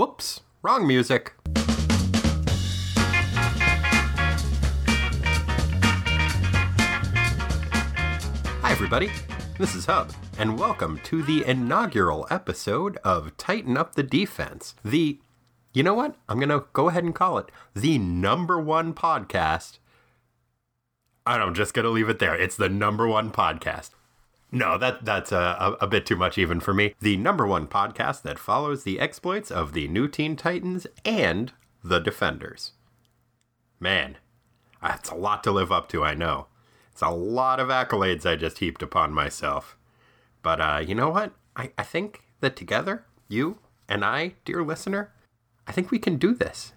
Whoops, wrong music. Hi, everybody. This is Hub, and welcome to the inaugural episode of Tighten Up the Defense. The, you know what? I'm going to go ahead and call it the number one podcast. I'm just going to leave it there. It's the number one podcast. No, that that's a, a, bit too much even for me. The number one podcast that follows the exploits of the new Teen Titans and the Defenders. Man, that's a lot to live up to, I know. It's a lot of accolades I just heaped upon myself. But uh, you know what? I, I think that together, you and I, dear listener, I think we can do this.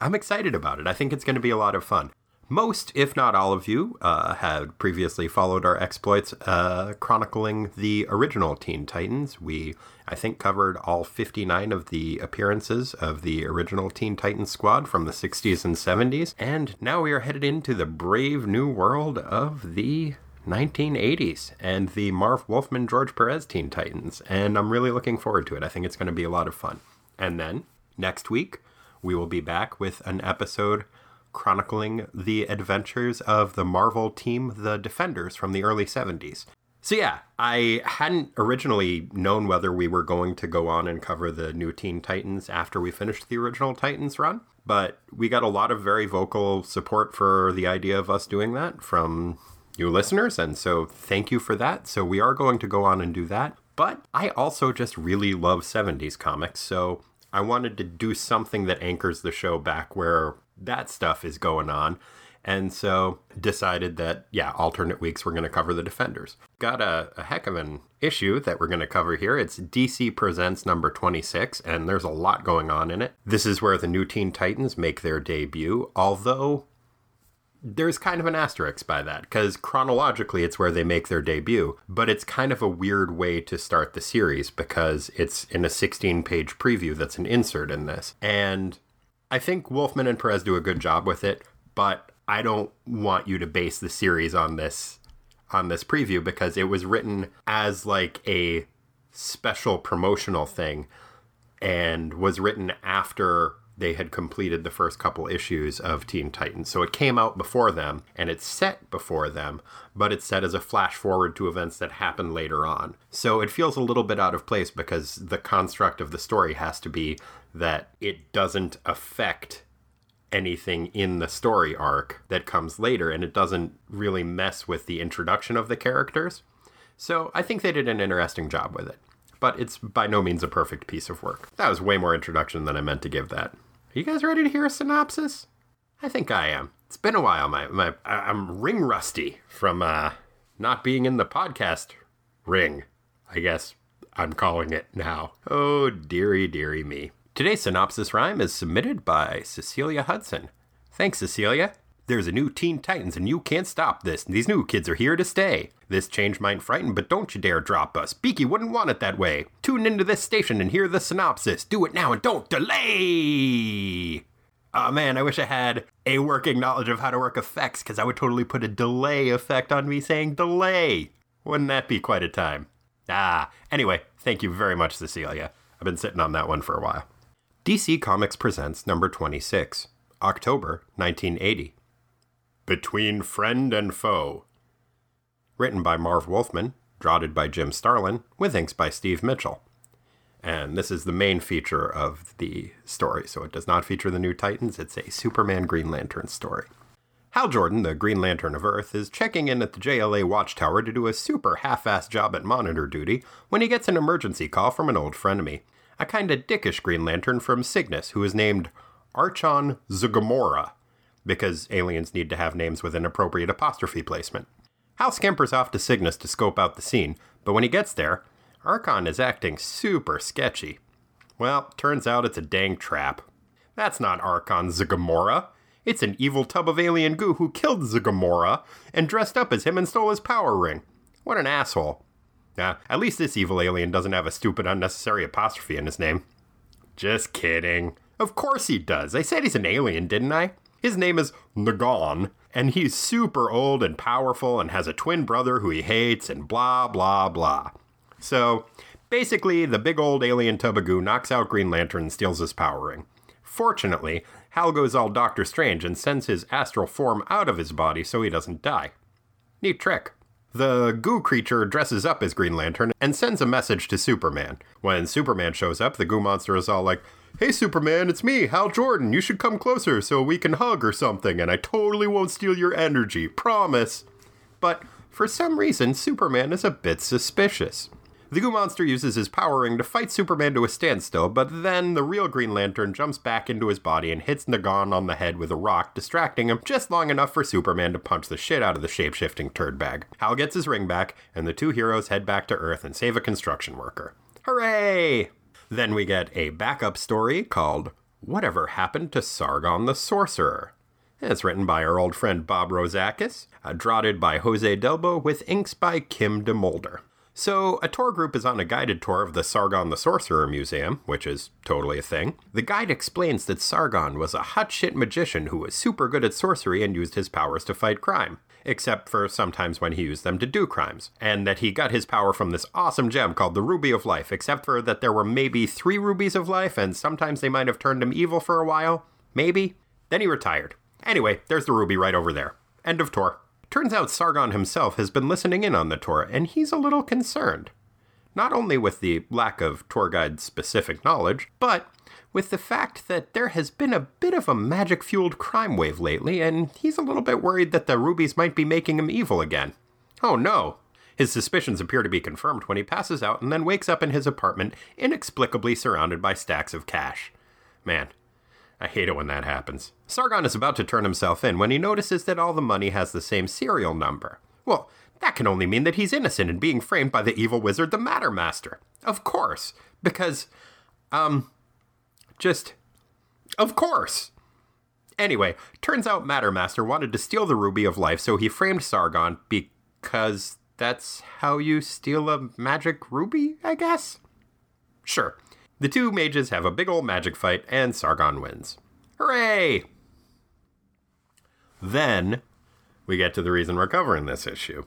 I'm excited about it. I think it's going to be a lot of fun. Most, if not all of you, uh, had previously followed our exploits uh, chronicling the original Teen Titans. We, I think, covered all 59 of the appearances of the original Teen Titans squad from the 60s and 70s. And now we are headed into the brave new world of the 1980s and the Marv Wolfman George Perez Teen Titans. And I'm really looking forward to it. I think it's going to be a lot of fun. And then next week, we will be back with an episode chronicling the adventures of the Marvel team, the Defenders, from the early 70s. So, yeah, I hadn't originally known whether we were going to go on and cover the new Teen Titans after we finished the original Titans run, but we got a lot of very vocal support for the idea of us doing that from you listeners, and so thank you for that. So, we are going to go on and do that. But I also just really love 70s comics, so I wanted to do something that anchors the show back where that stuff is going on. And so decided that, yeah, alternate weeks we're going to cover the Defenders. Got a, a heck of an issue that we're going to cover here. It's DC Presents number 26, and there's a lot going on in it. This is where the new Teen Titans make their debut, although there's kind of an asterisk by that because chronologically it's where they make their debut, but it's kind of a weird way to start the series because it's in a 16 page preview that's an insert in this. And I think Wolfman and Perez do a good job with it, but I don't want you to base the series on this on this preview because it was written as like a special promotional thing and was written after they had completed the first couple issues of Teen Titans. So it came out before them and it's set before them, but it's set as a flash forward to events that happen later on. So it feels a little bit out of place because the construct of the story has to be that it doesn't affect anything in the story arc that comes later and it doesn't really mess with the introduction of the characters. So I think they did an interesting job with it but it's by no means a perfect piece of work. That was way more introduction than I meant to give that. Are you guys ready to hear a synopsis? I think I am. It's been a while. My my I'm ring rusty from uh not being in the podcast ring. I guess I'm calling it now. Oh dearie dearie me. Today's synopsis rhyme is submitted by Cecilia Hudson. Thanks, Cecilia. There's a new Teen Titans and you can't stop this. These new kids are here to stay. This change might frighten, but don't you dare drop us. Beaky wouldn't want it that way. Tune into this station and hear the synopsis. Do it now and don't delay! Oh man, I wish I had a working knowledge of how to work effects, because I would totally put a delay effect on me saying delay. Wouldn't that be quite a time? Ah, anyway, thank you very much, Cecilia. I've been sitting on that one for a while. DC Comics Presents number 26, October 1980. Between Friend and Foe. Written by Marv Wolfman, drafted by Jim Starlin, with inks by Steve Mitchell. And this is the main feature of the story, so it does not feature the new Titans, it's a Superman Green Lantern story. Hal Jordan, the Green Lantern of Earth, is checking in at the JLA Watchtower to do a super half assed job at monitor duty when he gets an emergency call from an old frenemy, a kinda dickish Green Lantern from Cygnus who is named Archon Zugamora, because aliens need to have names with an appropriate apostrophe placement. Hal scampers off to Cygnus to scope out the scene, but when he gets there, Archon is acting super sketchy. Well, turns out it's a dang trap. That's not Archon Zugamora. It's an evil tub of alien goo who killed Zugamora and dressed up as him and stole his power ring. What an asshole. Yeah, at least this evil alien doesn't have a stupid unnecessary apostrophe in his name. Just kidding. Of course he does. I said he's an alien, didn't I? His name is Nagon, and he's super old and powerful and has a twin brother who he hates and blah, blah, blah. So Basically, the big old alien tub of goo knocks out Green Lantern and steals his power ring. Fortunately, Hal goes all Doctor Strange and sends his astral form out of his body so he doesn't die. Neat trick. The goo creature dresses up as Green Lantern and sends a message to Superman. When Superman shows up, the goo monster is all like, Hey Superman, it's me, Hal Jordan. You should come closer so we can hug or something, and I totally won't steal your energy. Promise. But for some reason, Superman is a bit suspicious. The Goo Monster uses his power ring to fight Superman to a standstill, but then the real Green Lantern jumps back into his body and hits Nagon on the head with a rock, distracting him just long enough for Superman to punch the shit out of the shapeshifting turd bag. Hal gets his ring back, and the two heroes head back to Earth and save a construction worker. Hooray! Then we get a backup story called Whatever Happened to Sargon the Sorcerer? It's written by our old friend Bob Rozakis, uh, by Jose Delbo, with inks by Kim DeMulder. So, a tour group is on a guided tour of the Sargon the Sorcerer Museum, which is totally a thing. The guide explains that Sargon was a hot shit magician who was super good at sorcery and used his powers to fight crime, except for sometimes when he used them to do crimes, and that he got his power from this awesome gem called the Ruby of Life, except for that there were maybe three rubies of life, and sometimes they might have turned him evil for a while. Maybe. Then he retired. Anyway, there's the ruby right over there. End of tour. Turns out Sargon himself has been listening in on the tour, and he's a little concerned. Not only with the lack of tour guide specific knowledge, but with the fact that there has been a bit of a magic fueled crime wave lately, and he's a little bit worried that the rubies might be making him evil again. Oh no! His suspicions appear to be confirmed when he passes out and then wakes up in his apartment, inexplicably surrounded by stacks of cash. Man, I hate it when that happens. Sargon is about to turn himself in when he notices that all the money has the same serial number. Well, that can only mean that he's innocent and being framed by the evil wizard, the Matter Master. Of course. Because, um, just, of course. Anyway, turns out Matter Master wanted to steal the Ruby of Life, so he framed Sargon because that's how you steal a magic ruby, I guess? Sure. The two mages have a big old magic fight, and Sargon wins. Hooray! Then we get to the reason we're covering this issue.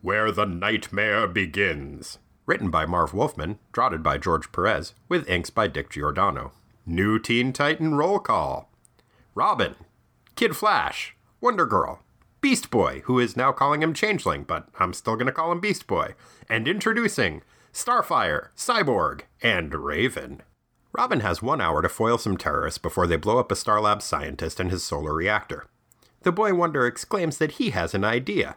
Where the Nightmare Begins. Written by Marv Wolfman, draughted by George Perez, with inks by Dick Giordano. New Teen Titan roll call. Robin, Kid Flash, Wonder Girl, Beast Boy, who is now calling him Changeling, but I'm still going to call him Beast Boy, and introducing Starfire, Cyborg, and Raven. Robin has one hour to foil some terrorists before they blow up a Starlab scientist and his solar reactor. The boy wonder exclaims that he has an idea.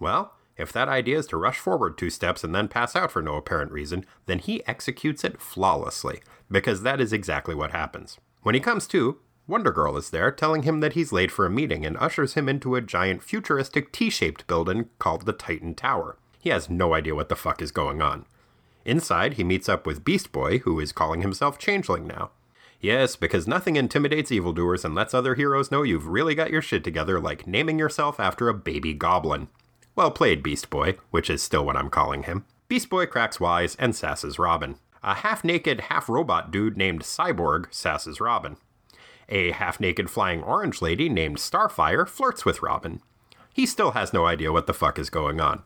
Well, if that idea is to rush forward two steps and then pass out for no apparent reason, then he executes it flawlessly, because that is exactly what happens. When he comes to, Wonder Girl is there telling him that he's late for a meeting and ushers him into a giant futuristic T shaped building called the Titan Tower. He has no idea what the fuck is going on. Inside, he meets up with Beast Boy, who is calling himself Changeling now. Yes, because nothing intimidates evildoers and lets other heroes know you've really got your shit together, like naming yourself after a baby goblin. Well played, Beast Boy, which is still what I'm calling him. Beast Boy cracks wise and sasses Robin. A half naked, half robot dude named Cyborg sasses Robin. A half naked flying orange lady named Starfire flirts with Robin. He still has no idea what the fuck is going on.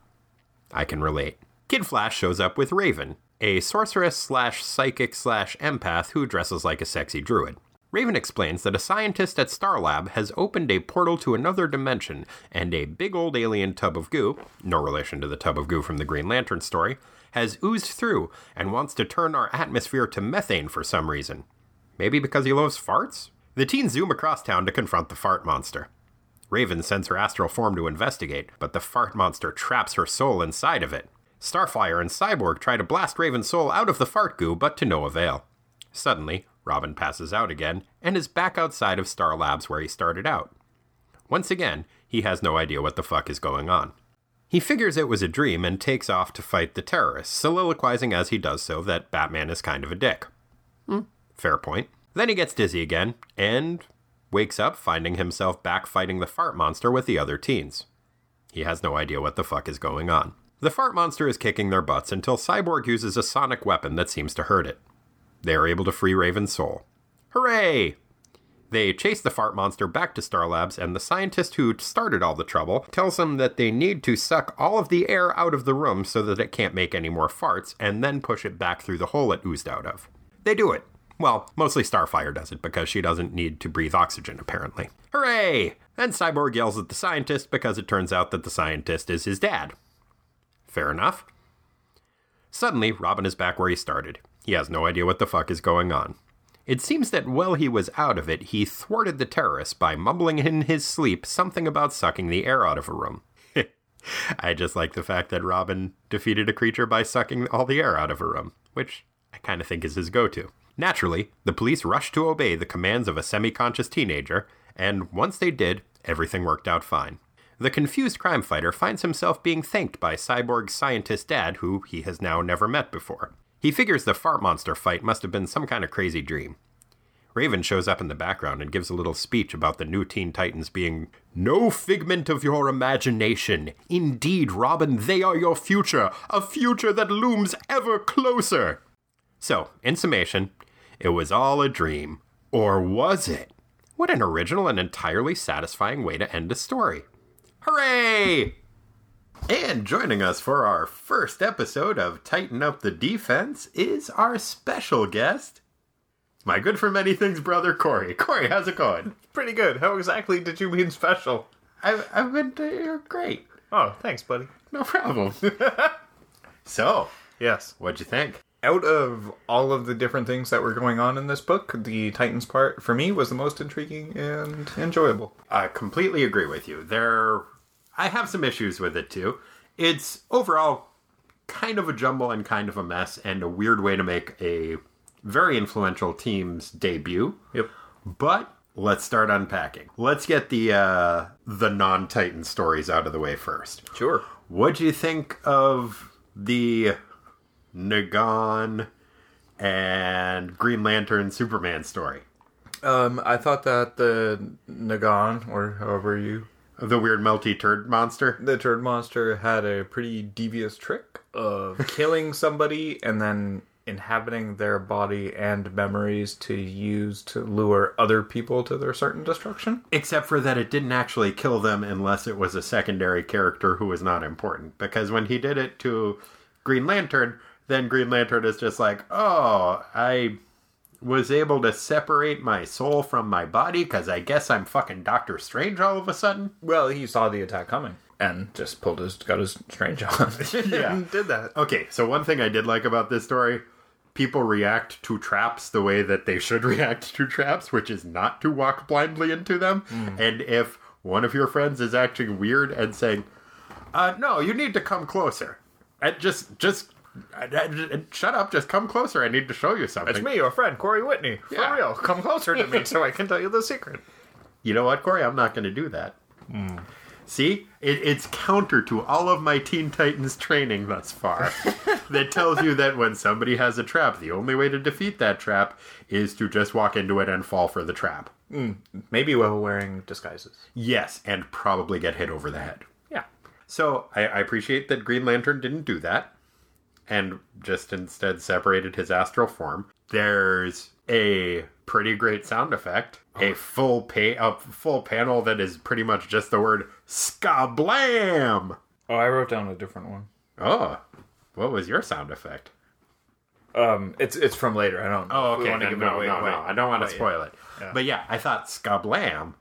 I can relate. Kid Flash shows up with Raven, a sorceress slash psychic slash empath who dresses like a sexy druid. Raven explains that a scientist at Starlab has opened a portal to another dimension, and a big old alien tub of goo, no relation to the tub of goo from the Green Lantern story, has oozed through and wants to turn our atmosphere to methane for some reason. Maybe because he loves farts? The teens zoom across town to confront the fart monster. Raven sends her astral form to investigate, but the fart monster traps her soul inside of it. Starfire and Cyborg try to blast Raven's soul out of the fart goo, but to no avail. Suddenly, Robin passes out again and is back outside of Star Labs where he started out. Once again, he has no idea what the fuck is going on. He figures it was a dream and takes off to fight the terrorists, soliloquizing as he does so that Batman is kind of a dick. Hmm, fair point. Then he gets dizzy again and wakes up finding himself back fighting the fart monster with the other teens. He has no idea what the fuck is going on. The fart monster is kicking their butts until Cyborg uses a sonic weapon that seems to hurt it. They are able to free Raven's soul. Hooray! They chase the fart monster back to Star Labs, and the scientist who started all the trouble tells them that they need to suck all of the air out of the room so that it can't make any more farts, and then push it back through the hole it oozed out of. They do it. Well, mostly Starfire does it because she doesn't need to breathe oxygen, apparently. Hooray! And Cyborg yells at the scientist because it turns out that the scientist is his dad. Fair enough. Suddenly, Robin is back where he started. He has no idea what the fuck is going on. It seems that while he was out of it, he thwarted the terrorists by mumbling in his sleep something about sucking the air out of a room. I just like the fact that Robin defeated a creature by sucking all the air out of a room, which I kind of think is his go to. Naturally, the police rushed to obey the commands of a semi conscious teenager, and once they did, everything worked out fine. The confused crime fighter finds himself being thanked by Cyborg's scientist dad, who he has now never met before. He figures the fart monster fight must have been some kind of crazy dream. Raven shows up in the background and gives a little speech about the new Teen Titans being no figment of your imagination. Indeed, Robin, they are your future, a future that looms ever closer. So, in summation, it was all a dream. Or was it? What an original and entirely satisfying way to end a story. Hooray! And joining us for our first episode of Tighten Up the Defense is our special guest, my good for many things brother Corey. Corey, how's it going? Pretty good. How exactly did you mean special? I've, I've been uh, great. Oh, thanks, buddy. No problem. so, Yes. what'd you think? Out of all of the different things that were going on in this book, the Titans part for me was the most intriguing and enjoyable. I completely agree with you. There, I have some issues with it too. It's overall kind of a jumble and kind of a mess, and a weird way to make a very influential team's debut. Yep. But let's start unpacking. Let's get the uh, the non Titan stories out of the way first. Sure. What'd you think of the Nagon and Green Lantern Superman story? Um, I thought that the Nagon, or however you, The weird melty turd monster? the turd monster, had a pretty devious trick of killing somebody and then inhabiting their body and memories to use to lure other people to their certain destruction. Except for that it didn't actually kill them unless it was a secondary character who was not important. Because when he did it to Green Lantern, then Green Lantern is just like, oh, I was able to separate my soul from my body because I guess I'm fucking Doctor Strange all of a sudden. Well, he saw the attack coming and just pulled his got his strange on. Yeah. did that. Okay, so one thing I did like about this story people react to traps the way that they should react to traps, which is not to walk blindly into them. And if one of your friends is acting weird and saying, uh, no, you need to come closer. And just, just, shut up, just come closer. I need to show you something. It's me, your friend Corey Whitney. For Yeah. real, come closer to me so I can tell you the secret. You know what, Corey? I'm not going to do that. Hmm. See, it, it's counter to all of my Teen Titans training thus far. that tells you that when somebody has a trap, the only way to defeat that trap is to just walk into it and fall for the trap. Hmm. Maybe while wearing disguises. Yes, and probably get hit over the head. Yeah. So I, I appreciate that Green Lantern didn't do that and just instead separated his astral form. There's a pretty great sound effect, a full pa- a full panel that is pretty much just the word skablam. Oh, I wrote down a different one. Oh, what was your sound effect? Um, it's it's from later. I don't. Oh, okay. No, no, away, no, wait. no. I don't want to spoil it. Yeah. But yeah, I thought skablam.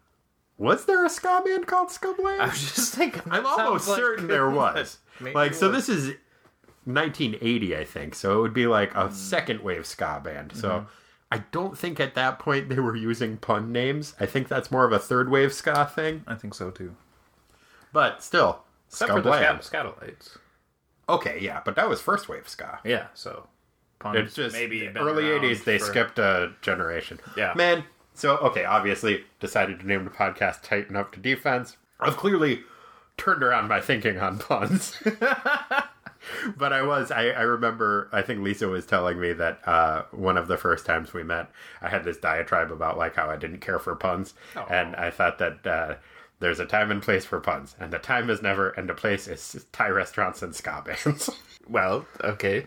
Was there a ska band called skablam? I was just thinking. I'm almost sounds like- certain there was. Like, so was. this is 1980, I think. So it would be like a second wave ska band. So Mm-hmm. I don't think at that point they were using pun names. I think that's more of a third wave ska thing. I think so too. But still, Except for the skablam. Skatalites. Okay, yeah, but that was first wave ska. Yeah. So. puns It's just maybe early 80s they for- skipped a generation. Yeah. Man, so okay, obviously decided to name the podcast Tighten Up to Defense. I've clearly turned around my thinking on puns. but I was I, I remember I think Lisa was telling me that uh, one of the first times we met I had this diatribe about like how I didn't care for puns and I thought that uh, there's a time and place for puns and the time is never and the place is Thai restaurants and ska bands. Well, okay.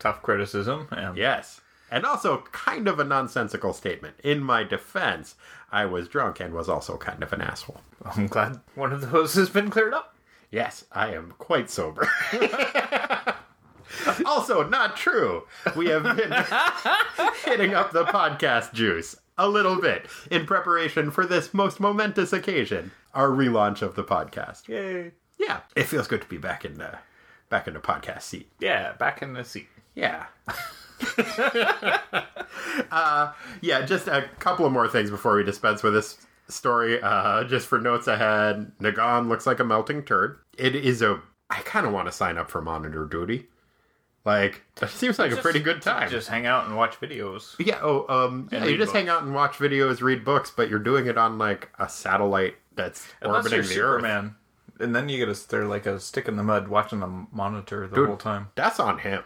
Tough criticism. And yes. And also, kind of a nonsensical statement. In my defense, I was drunk and was also kind of an asshole. I'm glad one of those has been cleared up. Yes, I am quite sober. also, not true. We have been hitting up the podcast juice a little bit in preparation for this most momentous occasion, our relaunch of the podcast. Yay. Yeah, it feels good to be back in the back in the podcast seat. Yeah, back in the seat. Yeah. uh, yeah, just a couple of more things before we dispense with this story. Uh, just for notes ahead, Nagon looks like a melting turd. It is a. I kind of want to sign up for monitor duty. Like, that seems like a pretty good time. Just hang out and watch videos. yeah, oh, um, yeah, you read just hang out and watch videos, read books, but you're doing it on like a satellite that's Unless orbiting you're the Earth. Superman. And then you get to stare like a stick in the mud watching the monitor the Dude, whole time. That's on him.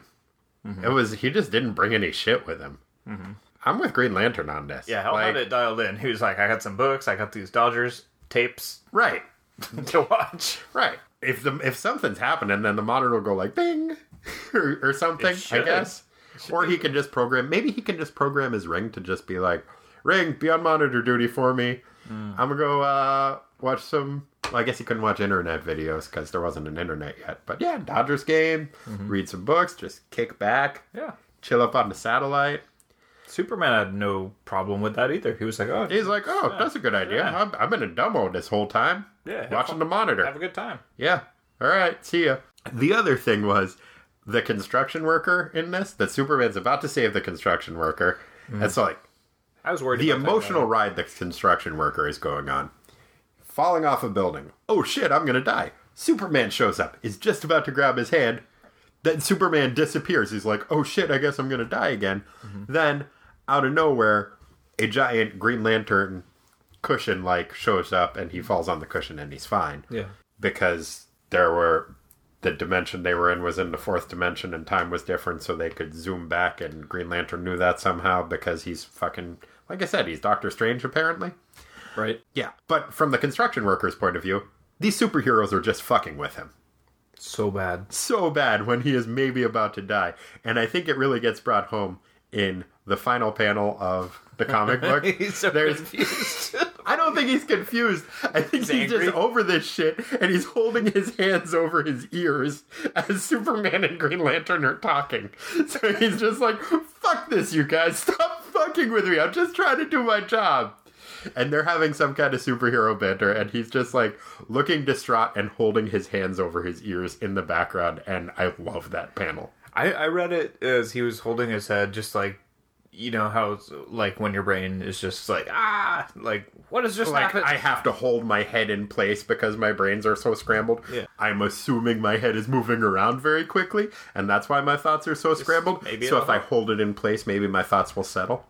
Mm-hmm. It was he just didn't bring any shit with him. I'm with Green Lantern on this. Yeah, how Like, about it dialed in? He was like, I got some books, I got these Dodgers tapes Right, to watch. right. If the if something's happening, then the monitor will go like bing or, or something. I guess. Or he can just program. Maybe he can just program his ring to just be like, "Ring, be on monitor duty for me. Hmm. I'm gonna go uh, watch some." Well, I guess he couldn't watch internet videos because there wasn't an internet yet. But yeah, Dodgers game, Mm-hmm. read some books, just kick back, Yeah. chill up on the satellite. Superman had no problem with that either. He was like, oh, He's like, "Oh, that's a good idea. Yeah. I've, I've been in dumbo this whole time, Yeah, have watching fun. the monitor." have a good time. Yeah. All right. See ya. The other thing was the construction worker in this. That Superman's about to save the construction worker, mm-hmm. and so like I was worried the about that emotional ride the construction worker is going on, falling off a building. Oh shit! I'm gonna die. Superman shows up. Is just about to grab his hand. Then Superman disappears. He's like, "Oh shit! I guess I'm gonna die again." Mm-hmm. Then, out of nowhere, a giant Green Lantern cushion like shows up, and he falls on the cushion, and he's fine Yeah. because there were the dimension they were in was in the fourth dimension and time was different so they could zoom back and green lantern knew that somehow because he's fucking like i said he's doctor strange apparently Right. yeah but from the construction workers point of view these superheroes are just fucking with him So bad. so bad when he is maybe about to die and i think it really gets brought home in the final panel of the comic book He's so There's- confused. I don't think he's confused. I think he's, He's just over this shit and he's holding his hands over his ears as Superman and Green Lantern are talking. So he's just like, fuck this, you guys. Stop fucking with me. I'm just trying to do my job. And they're having some kind of superhero banter, and he's just like looking distraught and holding his hands over his ears in the background. And I love that panel. I, I read it as he was holding his head, just like, you know how it's like when your brain is just like ah, like what is just like happened? I have to hold my head in place because my brains are so scrambled. Yeah. I'm assuming my head is moving around very quickly, and that's why my thoughts are so scrambled. maybe so if I hold it in place, maybe my thoughts will settle.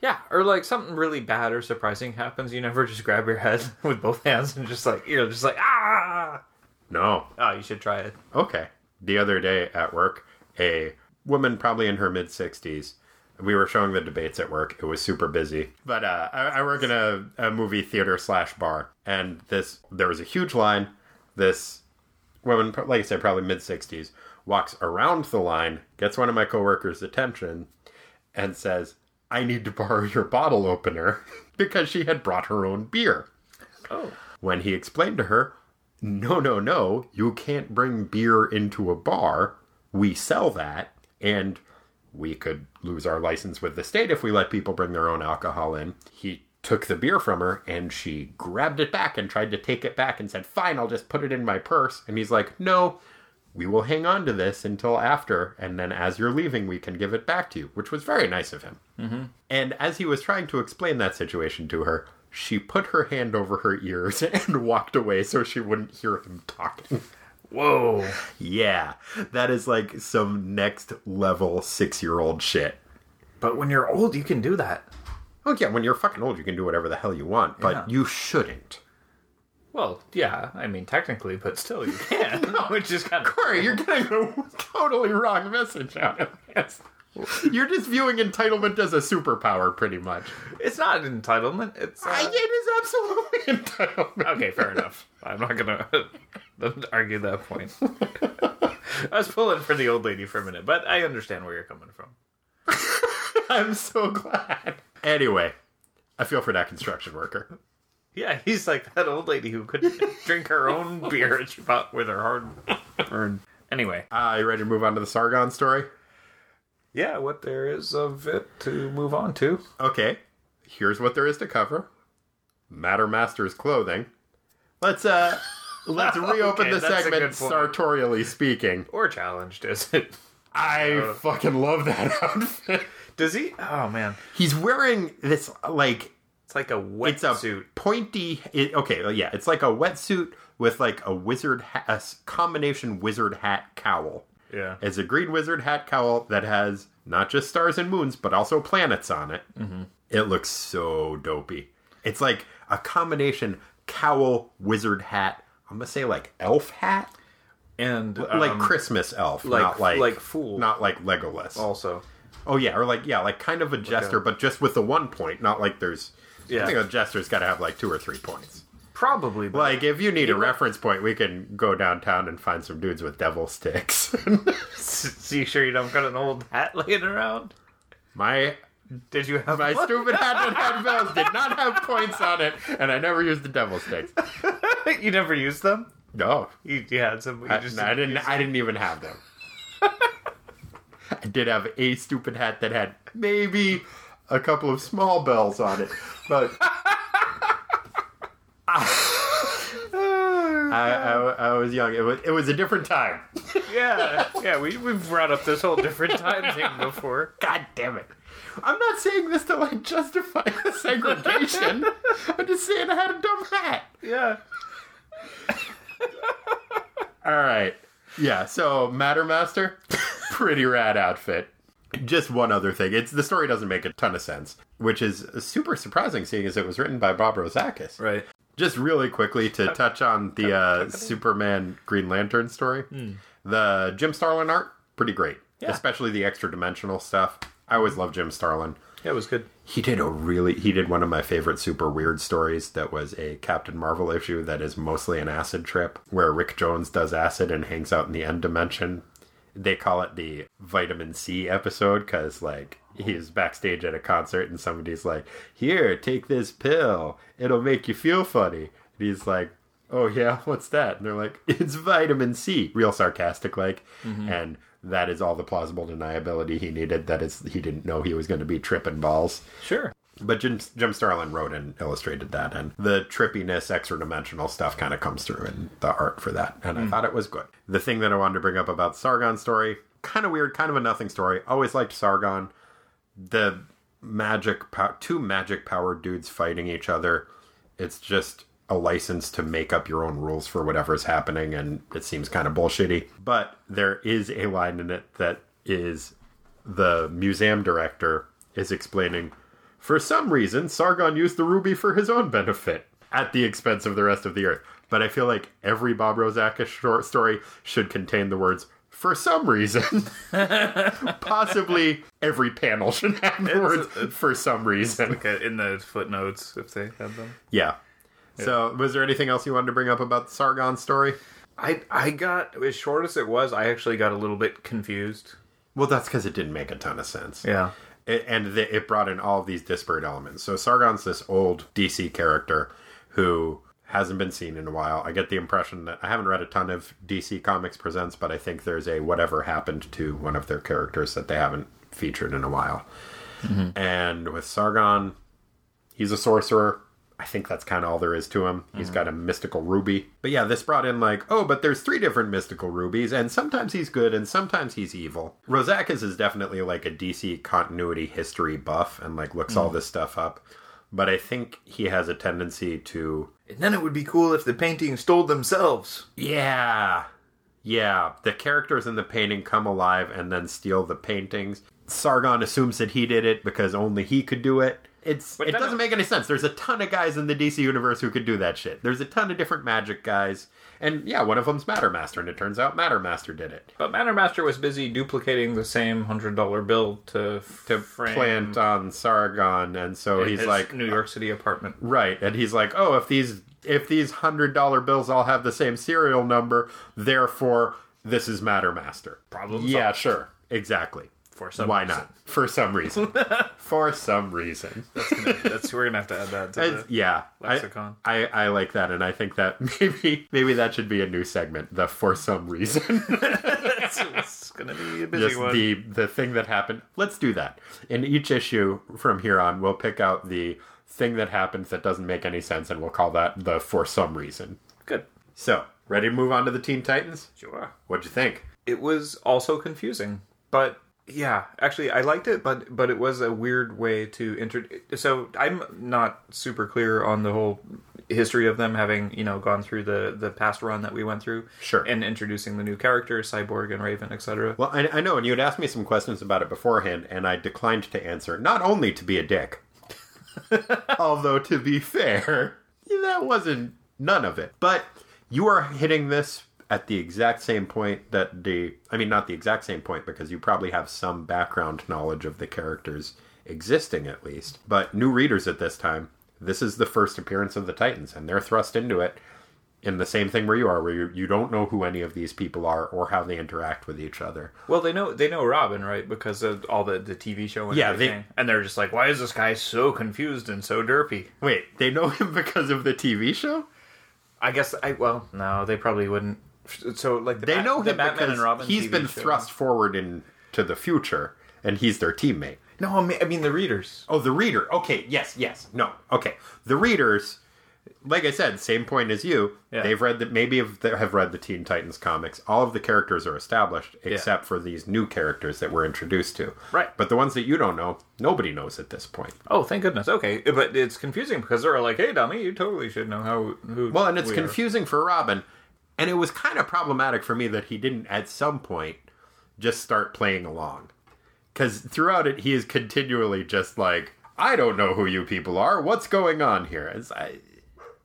yeah, or like something really bad or surprising happens. You never just grab your head with both hands and just like you're just like ah. No. Oh, you should try it. Okay. The other day at work, a woman probably in her mid 60s. We were showing the debates at work. It was super busy, but uh, I, I work in a, a movie theater slash bar, and this there was a huge line. This woman, like I said, probably mid 60s, walks around the line, gets one of my coworkers' attention, and says, "I need to borrow your bottle opener," because she had brought her own beer. Oh, When he explained to her, no, no, no, you can't bring beer into a bar. We sell that, and we could lose our license with the state if we let people bring their own alcohol in. He took the beer from her, and she grabbed it back and tried to take it back and said, Fine, I'll just put it in my purse. And he's like, No, we will hang on to this until after, and then as you're leaving, we can give it back to you, which was very nice of him. Mm-hmm. And as he was trying to explain that situation to her, she put her hand over her ears and walked away so she wouldn't hear him talking. Whoa! Yeah, that is like some next level six year old shit. But when you're old, you can do that. Oh, yeah, when you're fucking old, you can do whatever the hell you want, but Yeah. you shouldn't. Well, yeah, I mean technically, but still, you can, which is kind of Corey, you're getting a totally wrong message out of this. You're just viewing entitlement as a superpower, pretty much. It's not an entitlement. It's uh, it is absolutely entitlement. okay. Fair enough. I'm not gonna argue that point. I was pulling for the old lady for a minute, but I understand where you're coming from. I'm so glad. Anyway, I feel for that construction worker. Yeah, he's like that old lady who couldn't drink her own beer and she bought with her hard earned. Anyway, Uh, you ready to move on to the Sargon story? Yeah, what there is of it to move on to. Okay, here's what there is to cover. Matter Master's clothing. Let's uh let's reopen Okay, the segment sartorially speaking. Or challenged, is it? I fucking love that outfit. Does he? Oh man, He's wearing this like it's like a wetsuit. pointy it, okay yeah it's like a wetsuit with like a wizard ha- a combination wizard hat cowl Yeah, it's a green wizard hat cowl that has not just stars and moons but also planets on it mm-hmm. it looks so dopey it's like a combination cowl wizard hat i'm gonna say like elf hat and like um, christmas elf like- not like like fool. not like legolas also. oh yeah or like yeah like kind of a jester but just with the one point not like there's Yeah. I think a jester's got to have like two or three points. Probably, but Like, if you need a reference point, we can go downtown and find some dudes with devil sticks. see, sure you don't got an old hat laying around. my Did you have my one? stupid hat that had bells did not have points on it, and I never used the devil sticks. you never used them. No, You, you had some. You I, just I didn't. I didn't even have them. I did have a stupid hat that had maybe a couple of small bells on it, but. I, I, I was young. It was it was a different time. Yeah, yeah. We we've brought up this whole different time thing before. God damn it. I'm not saying this to like justify the segregation. I'm just saying I had a dumb hat. Yeah. All right. Yeah, so Matter Master, pretty rad outfit. Just one other thing. It's the story doesn't make a ton of sense, which is super surprising seeing as it was written by Bob Rozakis. Right. Just really quickly to touch on the uh, Superman Green Lantern story. The Jim Starlin art, pretty great. Yeah. Especially the extra dimensional stuff. I always love Jim Starlin. Yeah, it was good. He did a really he did one of my favorite super weird stories that was a Captain Marvel issue that is mostly an acid trip where Rick Jones does acid and hangs out in the end dimension. They call it the vitamin C episode cuz like he's backstage at a concert and somebody's like, "Here, take this pill. It'll make you feel funny." And he's like, "Oh yeah, what's that?" And they're like, "It's vitamin C." Real sarcastic like. Mm-hmm. And that is all the plausible deniability he needed. That is, he didn't know he was going to be tripping balls. Sure. But Jim, Jim Starlin wrote and illustrated that, and the trippiness, extra dimensional stuff kind of comes through in the art for that, and I hmm. thought it was good. The thing that I wanted to bring up about Sargon story, kind of weird, kind of a nothing story. Always liked Sargon. The magic, pow- two magic powered dudes fighting each other. It's just a license to make up your own rules for whatever's happening, and it seems kind of bullshitty. But there is a line in it that is the museum director is explaining for some reason, Sargon used the ruby for his own benefit at the expense of the rest of the earth. But I feel like every Bob Rozakis short story should contain the words for some reason. Possibly every panel should have the words for some reason. Okay, in the footnotes if they had them. Yeah. So, was there anything else you wanted to bring up about the Sargon story? I I got as short as it was. I actually got a little bit confused. Well, that's because it didn't make a ton of sense. Yeah. It, and it brought in all of these disparate elements. So Sargon's this old DC character who hasn't been seen in a while. I get the impression that I haven't read a ton of DC Comics Presents, but I think there's a whatever happened to one of their characters that they haven't featured in a while. Mm-hmm. And with Sargon, he's a sorcerer. I think that's kind of all there is to him. He's mm-hmm. got a mystical ruby. But yeah, this brought in like, oh, but there's three different mystical rubies, and sometimes he's good and sometimes he's evil. Rozakis is definitely like a DC continuity history buff and like looks all mm. this stuff up. But I think he has a tendency to And then it would be cool if the paintings stole themselves. Yeah. Yeah. The characters in the painting come alive and then steal the paintings. Sargon assumes that he did it because only he could do it. It's But it doesn't make any sense. There's a ton of guys in the DC universe who could do that shit. There's a ton of different magic guys. And yeah, one of them's Matter Master, and it turns out Matter Master did it. But Matter Master was busy duplicating the same hundred dollar bill to To plant on Sargon, and so he's like New York City apartment. Right, and he's like, "Oh, if these if these hundred dollar bills all have the same serial number, therefore this is Matter Master." Problem Yeah, solved. sure, exactly. For some Why reason. not? For some reason. For some reason. That's we're gonna have to add that to the yeah, I- lexicon. I, I like that, and I think that maybe maybe that should be a new segment. The for some reason, it's, it's gonna be a busy just one. the the thing that happened. Let's do that. In each issue from here on, we'll pick out the thing that happens that doesn't make any sense, and we'll call that the for some reason. Good. So, ready to move on to the Teen Titans? Sure. What'd you think? It was also confusing, but yeah, actually, I liked it, but but it was a weird way to introduce. So I'm not super clear on the whole history of them having you know gone through the the past run that we went through, Sure. and introducing the new characters, Cyborg and Raven, etc. Well, I, I know, and you had asked me some questions about it beforehand, and I declined to answer, not only to be a dick, although to be fair, that wasn't none of it. But you are hitting this at the exact same point that the, I mean, not the exact same point, because you probably have some background knowledge of the characters existing at least. But new readers at this time, this is the first appearance of the Titans, and they're thrust into it in the same thing where you are, where you, you don't know who any of these people are or how they interact with each other. Well, they know they know Robin, right? Because of all the the TV show and Yeah, they- everything, and they're just like, why is this guy so confused and so derpy? Wait, they know him because of the TV show? I guess I well, no, they probably wouldn't. So like the They Bat- know the him Batman because and Robin he's TV been show. thrust forward into the future, and he's their teammate. No, I mean, I mean the readers. Oh, the reader. Okay, yes, yes. No, okay. The readers, like I said, same point as you. Yeah. They've read that maybe have, have read the Teen Titans comics. All of the characters are established except for these new characters that we're introduced to. Right. But the ones that you don't know, nobody knows at this point. Oh, thank goodness. Okay, but it's confusing because they're like, "Hey, dummy, you totally should know how who." Well, and it's we are." confusing for Robin, and it was kind of problematic for me that he didn't at some point just start playing along. Because throughout it, he is continually just like, "I don't know who you people are. What's going on here?" I,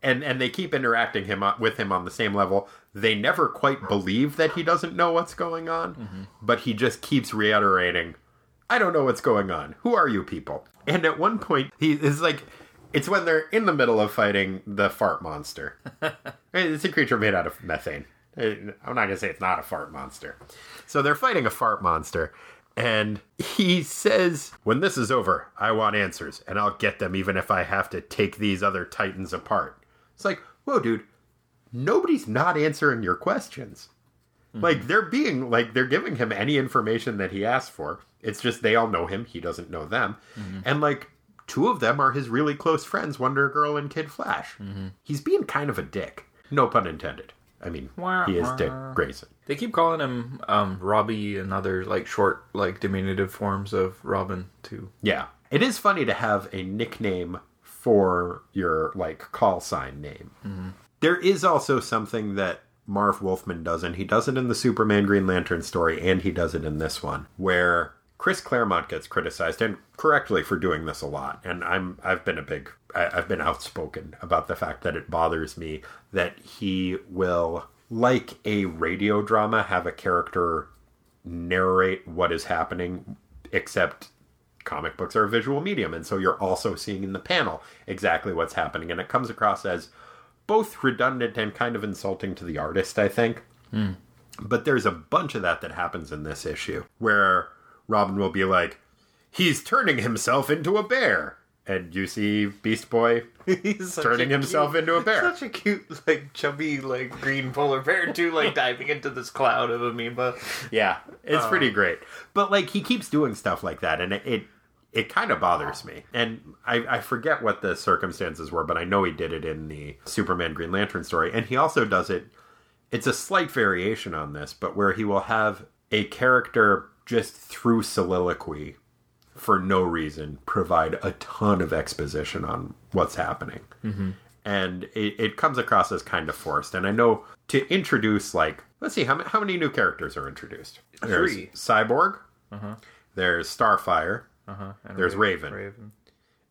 and and they keep interacting him uh, with him on the same level. They never quite believe that he doesn't know what's going on, mm-hmm. but he just keeps reiterating, "I don't know what's going on. Who are you people?" And at one point, he is like, it's when they're in the middle of fighting the fart monster. it's a creature made out of methane. I'm not gonna say it's not a fart monster. So they're fighting a fart monster, and he says, "When this is over, I want answers, and I'll get them, even if I have to take these other titans apart." It's like, whoa, dude, nobody's not answering your questions. Hmm. Like they're being like they're giving him any information that he asks for. It's just they all know him, he doesn't know them. Hmm. And like two of them are his really close friends, Wonder Girl and Kid Flash. He's being kind of a dick. No pun intended. I mean, Wah, he is Dick. Grayson. They keep calling him um, Robbie and other like short, like diminutive forms of Robin too. Yeah. It is funny to have a nickname for your like call sign name. There is also something that Marv Wolfman does, and he does it in the Superman Green Lantern story, and he does it in this one, where Chris Claremont gets criticized, and correctly for doing this a lot. And I'm I've been a big I, I've been outspoken about the fact that it bothers me that he will like a radio drama have a character narrate what is happening, except comic books are a visual medium, and so you're also seeing in the panel exactly what's happening, and it comes across as both redundant and kind of insulting to the artist, I think. Hmm. But there's a bunch of that that happens in this issue where Robin will be like, he's turning himself into a bear. And you see Beast Boy He's turning himself cute- into a bear. Such a cute, like chubby, like green polar bear too, like diving into this cloud of amoeba. Yeah, it's pretty uh. great. But like he keeps doing stuff like that, and it it, it kind of bothers me. And I, I forget what the circumstances were, but I know he did it in the Superman Green Lantern story, and he also does it. It's a slight variation on this, but where he will have a character just through soliloquy for no reason provide a ton of exposition on what's happening mm-hmm. and it, it comes across as kind of forced. And I know to introduce like let's see how many, how many new characters are introduced. There's Three. Cyborg. Uh-huh. There's Starfire, Uh-huh. There's Raven. Raven.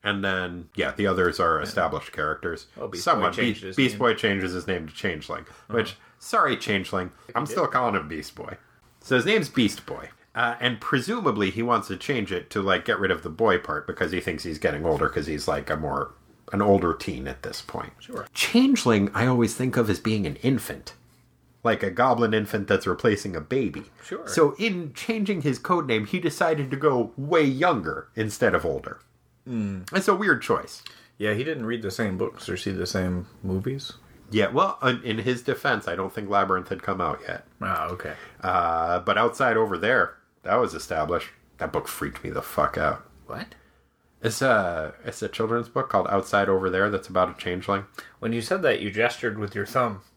and then yeah, the others are established characters. Oh, Beast Boy Be- Beast name. Boy changes his name to Changeling, which uh-huh. sorry Changeling, I'm still calling him Beast Boy. So his name's Beast Boy. Uh, and presumably he wants to change it to like get rid of the boy part because he thinks he's getting older because he's like a more an older teen at this point. Sure. Changeling I always think of as being an infant. like a goblin infant that's replacing a baby. Sure. So in changing his code name, he decided to go way younger instead of older. Mm. It's a weird choice. Yeah, he didn't read the same books or see the same movies. Yeah, well, in his defense, I don't think Labyrinth had come out yet. Ah, okay. Uh, but outside over there, that was established. That book freaked me the fuck out. What? It's a it's a children's book called Outside Over There that's about a changeling. When you said that, you gestured with your thumb.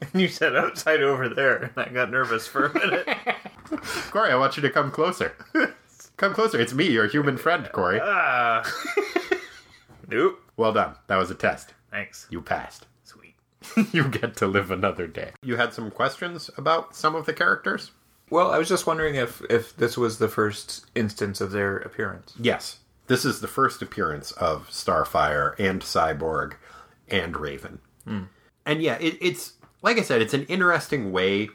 And you said outside over there, and I got nervous for a minute. Corey, I want you to come closer. come closer. It's me, your human friend, Corey. ah. nope. Well done. That was a test. Thanks. You passed. Sweet. you get to live another day. You had some questions about some of the characters? Well, I was just wondering if if this was the first instance of their appearance. Yes. This is the first appearance of Starfire and Cyborg and Raven. Hmm. And yeah, it, it's like I said, it's an interesting way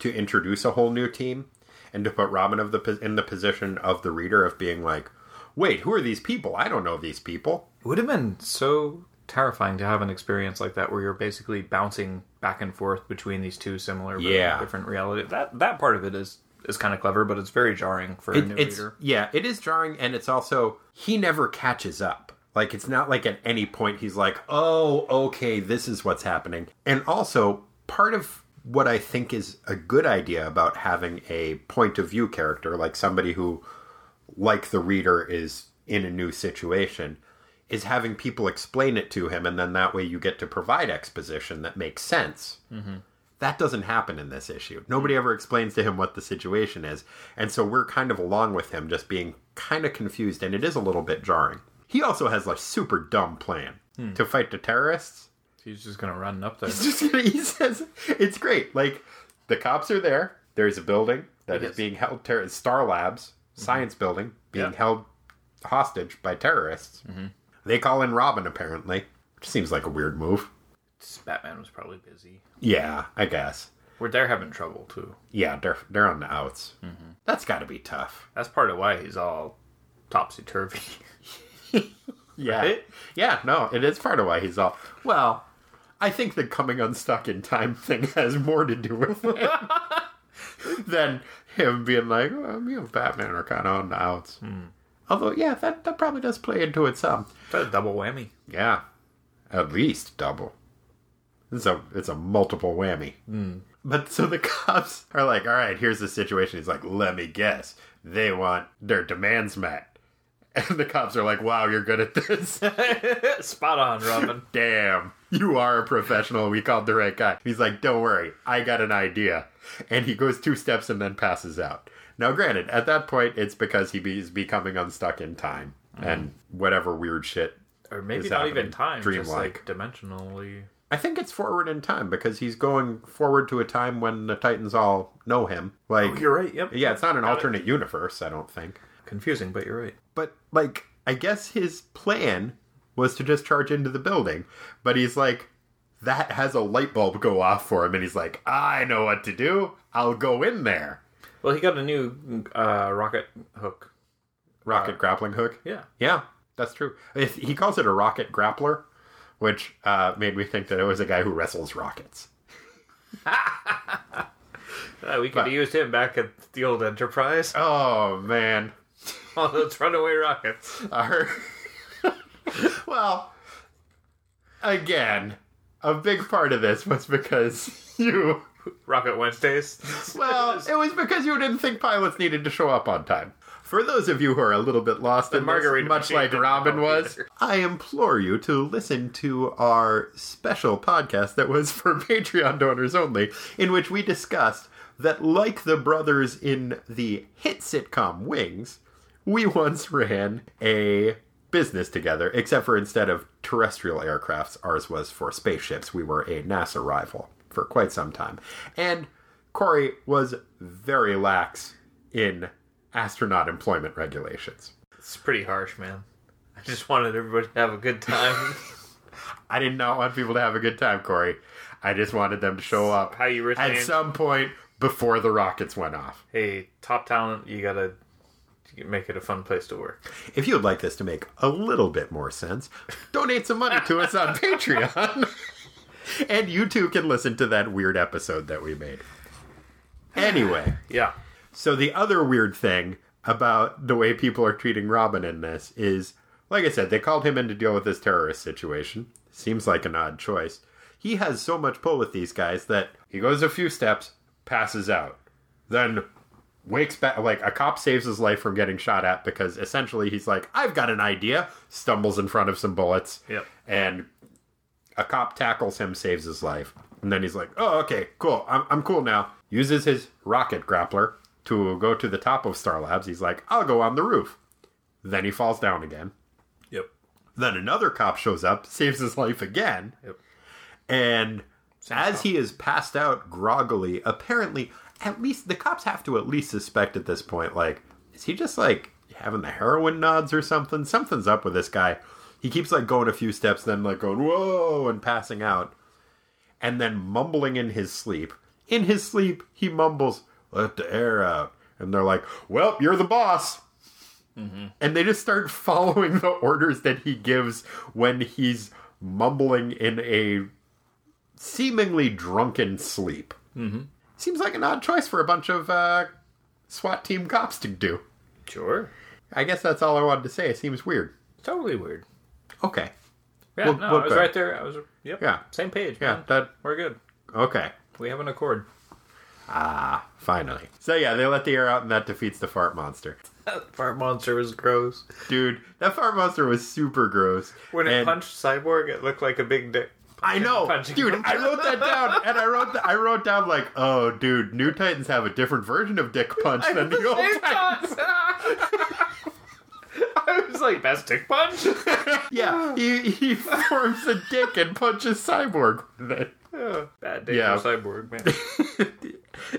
to introduce a whole new team and to put Robin of the in the position of the reader of being like, "Wait, who are these people? I don't know these people." It would have been so terrifying to have an experience like that where you're basically bouncing back and forth between these two similar but Yeah. different realities. That that part of it is is kind of clever, but it's very jarring for a new it's reader. yeah, it is jarring, and it's also he never catches up. Like it's not like at any point he's like, "Oh, okay, this is what's happening." And also, part of what I think is a good idea about having a point of view character, like somebody who, like the reader, is in a new situation, is having people explain it to him, and then that way you get to provide exposition that makes sense. Mm-hmm. That doesn't happen in this issue. Nobody ever explains to him what the situation is. And so we're kind of along with him, just being kind of confused, and it is a little bit jarring. He also has a super dumb plan hmm. to fight the terrorists. He's just gonna run up there. He's just gonna, he says, it's great. Like, the cops are there. There's a building that is Yes. being held, ter- Star Labs, mm-hmm. science building, being Yeah. held hostage by terrorists. Mm-hmm. They call in Robin, apparently, which seems like a weird move. Batman was probably busy. Yeah, I guess. We're they're having trouble too. Yeah, they're they're on the outs. Mm-hmm. That's got to be tough. That's part of why he's all topsy turvy. Yeah, Right? yeah. No, it is part of why he's all. Well, I think the coming unstuck in time thing has more to do with it than him being like, well, me and Batman are kind of on the outs. Hmm. Although, yeah, that that probably does play into it some. That's a double whammy. Yeah, at least double. It's a it's a multiple whammy. Hmm. But so the cops are like, all right, here's the situation. He's like, let me guess, they want their demands met. And the cops are like, wow, you're good at this. Spot on, Robin. Damn, you are a professional. We called the right guy. He's like, don't worry, I got an idea. And he goes two steps and then passes out. Now, granted, at that point, it's because he be- is becoming unstuck in time and whatever weird shit. or maybe not happening. even time, just Dreamlike. like dimensionally. I think it's forward in time because he's going forward to a time when the Titans all know him. Like, Oh, You're right. Yep. yeah, it's not an Got it. alternate universe, I don't think. Confusing, but you're right. But like, I guess his plan was to just charge into the building, but he's like, that has a light bulb go off for him, and he's like, I know what to do. I'll go in there. Well, he got a new uh, rocket hook. Rocket grappling hook. Yeah. Yeah, that's true. If, he calls it a rocket grappler, which uh, made me think that it was a guy who wrestles rockets. Uh, we could But- have used him back at the old Enterprise. Oh man, All those runaway rockets. Our... well, again, a big part of this was because you. Rocket Wednesdays. Well, it was because you didn't think pilots needed to show up on time. For those of you who are a little bit lost in this, margarita much like Robin was, either. I implore you to listen to our special podcast that was for Patreon donors only, in which we discussed that, like the brothers in the hit sitcom Wings, we once ran a business together, except for instead of terrestrial aircrafts, ours was for spaceships. We were a NASA rival for quite some time. And Corey was very lax in astronaut employment regulations. It's pretty harsh, man. I just wanted everybody to have a good time. I did not want people to have a good time, Corey. I just wanted them to show up How you at some point before the rockets went off. hey, top talent, you gotta make it a fun place to work. If you would like this to make a little bit more sense, donate some money to us on Patreon. and you too can listen to that weird episode that we made. Anyway, Yeah. So the other weird thing about the way people are treating Robin in this is, like I said, they called him in to deal with this terrorist situation. Seems like an odd choice. He has so much pull with these guys that he goes a few steps, passes out, then wakes back. Like a cop saves his life from getting shot at because essentially he's like, "I've got an idea," stumbles in front of some bullets, Yep. and a cop tackles him, saves his life. And then he's like, oh, okay, cool. I'm, I'm cool now. Uses his rocket grappler to go to the top of Star Labs. He's like, I'll go on the roof. Then he falls down again. Yep. Then another cop shows up, saves his life again. Yep. And as he is passed out groggily, apparently, at least the cops have to at least suspect at this point, like, is he just like having the heroin nods or something? Something's up with this guy. He keeps like going a few steps, then like going, whoa, and passing out. And then mumbling in his sleep. In his sleep, he mumbles, let the air out. And they're like, well, you're the boss. And they just start following the orders that he gives when he's mumbling in a seemingly drunken sleep. Mm-hmm. Seems like an odd choice for a bunch of uh, SWAT team cops to do. Sure. I guess that's all I wanted to say. It seems weird. Totally weird. Okay. Yeah, Well- no, well, I was good. right there. I was, yep. Yeah. Same page, Yeah, man. that We're good. okay. We have an accord. Ah, finally. So yeah, they let the air out and that defeats the fart monster. That fart monster was gross. Dude, that fart monster was super gross. When it And- punched Cyborg, it looked like a big dick. I know, dude. him. I wrote that down, and I wrote th- I wrote down like, oh, dude, New Titans have a different version of Dick Punch than the old Same Titans. I was like, best dick punch? Yeah, he he forms a dick and punches Cyborg with it. Oh, bad day Yeah. for Cyborg, man.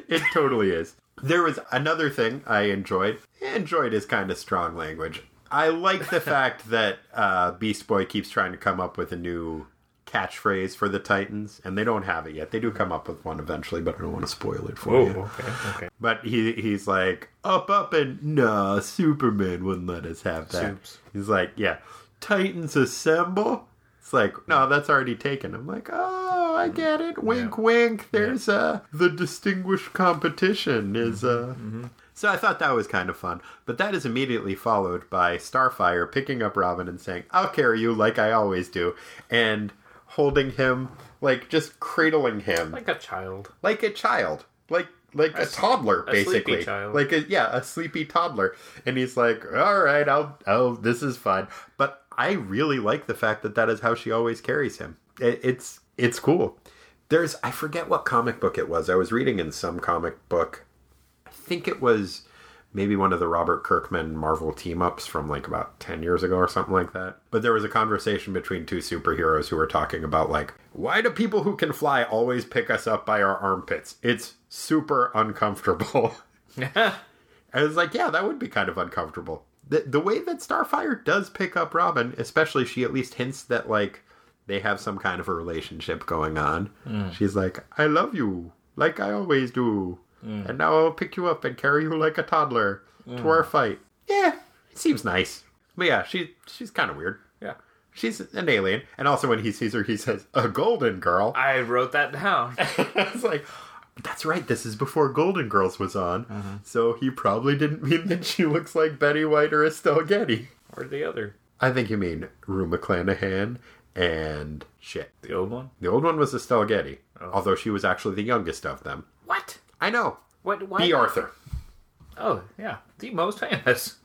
It totally is. There was another thing I enjoyed. Enjoyed is kind of strong language. I like the fact that uh, Beast Boy keeps trying to come up with a new catchphrase for the Titans, and they don't have it yet. They do come up with one eventually, but I don't want to spoil it for you. okay, okay. But he he's like up up and nah, Superman wouldn't let us have that. He's like, yeah, Titans assemble. It's like, no, that's already taken. I'm like, oh, I get it. Wink, Yeah. wink. There's uh the distinguished competition is uh. So I thought that was kind of fun, but that is immediately followed by Starfire picking up Robin and saying, "I'll carry you like I always do," and holding him like just cradling him Like a child. like a child, like like a toddler, a basically, child. like a yeah, a sleepy toddler. And he's like, "All right, I'll, oh, this is fine." But I really like the fact that that is how she always carries him. It, it's it's cool. There's I forget what comic book it was. I was reading in some comic book. I think it was maybe one of the Robert Kirkman Marvel team ups from like about 10 years ago or something like that. But there was a conversation between two superheroes who were talking about like, why do people who can fly always pick us up by our armpits? It's super uncomfortable. I was like, yeah, that would be kind of uncomfortable. The, the way that Starfire does pick up Robin, especially she at least hints that like they have some kind of a relationship going on. Mm. She's like, I love you, like I always do. Mm. And now I'll pick you up and carry you like a toddler to mm. our fight. Yeah, it seems nice. But yeah, she she's kind of weird. Yeah. She's an alien. And also when he sees her, he says, a golden girl. I wrote that down. I was like, that's right, this is before Golden Girls was on. Mm-hmm. So he probably didn't mean that she looks like Betty White or Estelle Getty. or the other. I think you mean Rue McClanahan and shit. The old one? The old one was Estelle Getty, Oh. although she was actually the youngest of them. What? I know. What? Why? Bea Arthur. Oh, yeah. The most famous.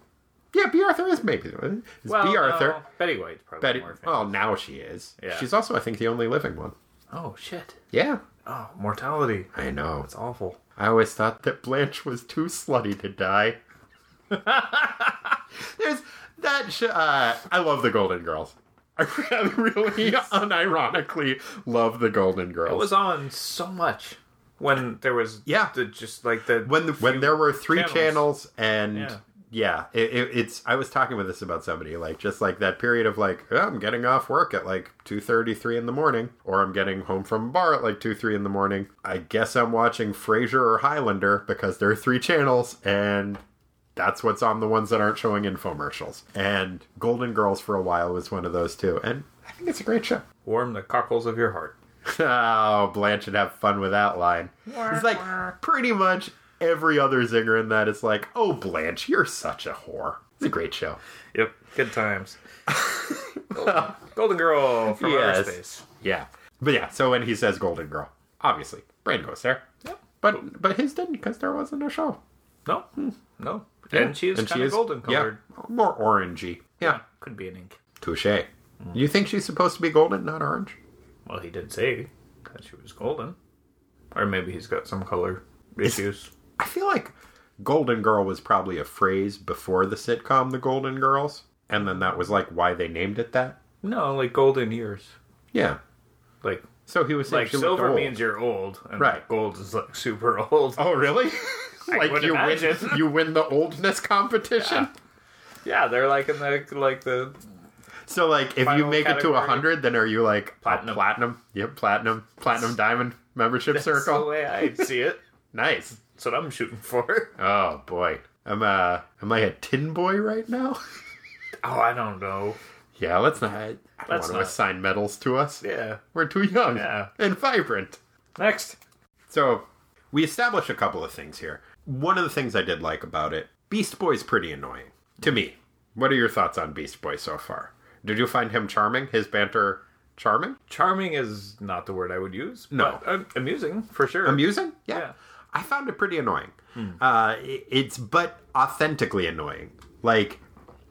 Yeah, Bea Arthur is maybe. It's Well, Bea Arthur. no, Betty White's probably Betty. more famous. Well, now she is. Yeah. She's also, I think, the only living one. Oh, shit. Yeah. Oh, mortality. I know. It's awful. I always thought that Blanche was too slutty to die. There's that. Sh- uh, I love the Golden Girls. I really, unironically love the Golden Girls. It was on so much when there was Yeah. the, just like the when the, when there were three channels, channels. and Yeah. yeah, it, it, it's. I was talking with this about somebody like just like that period of like oh, I'm getting off work at like two thirty three in the morning, or I'm getting home from a bar at like two three in the morning. I guess I'm watching Frasier or Highlander because there are three channels and. That's what's on the ones that aren't showing infomercials. And Golden Girls for a while was one of those too. And I think it's a great show. warm the cockles of your heart. oh, Blanche would have fun with that line. It's like pretty much every other zinger in that is like, oh, Blanche, you're such a whore. It's a great show. Yep, good times. Golden, Golden Girl from outer Yes. space. Yeah. But yeah, so when he says Golden Girl, obviously, brain goes there. Yep. But but his didn't because there wasn't a show. No, hmm. no. And she is kind of golden colored. Yeah, more orangey. Yeah. Could be an ink. Touche. Hmm. You think she's supposed to be golden, not orange? Well, he did say that she was golden. Or maybe he's got some color issues. I feel like Golden Girl was probably a phrase before the sitcom The Golden Girls, and then that was like why they named it that. No, like golden years. Yeah. Like So he was saying like she looked silver old. means you're old, and Right. gold is like super old. Oh, really? like you imagine. win, you win the oldness competition. Yeah, they're like in the like the So like, if you make it to a hundred, then are you like Platinum. platinum? Yep, platinum, platinum diamond membership that's the way I see it. Nice. That's what I'm shooting for. Oh boy, I'm uh, am I a tin boy right now? Oh, I don't know. yeah, let's not. I don't Let's want to not. assign medals to us. Yeah. We're too young Yeah. and vibrant. Next. So we establish a couple of things here. One of the things I did like about it, Beast Boy's pretty annoying to me. What are your thoughts on Beast Boy so far? Did you find him charming? His banter charming? Charming is not the word I would use. No. but, uh, amusing for sure. Amusing? Yeah. Yeah. I found it pretty annoying. Uh, it's but authentically annoying. Like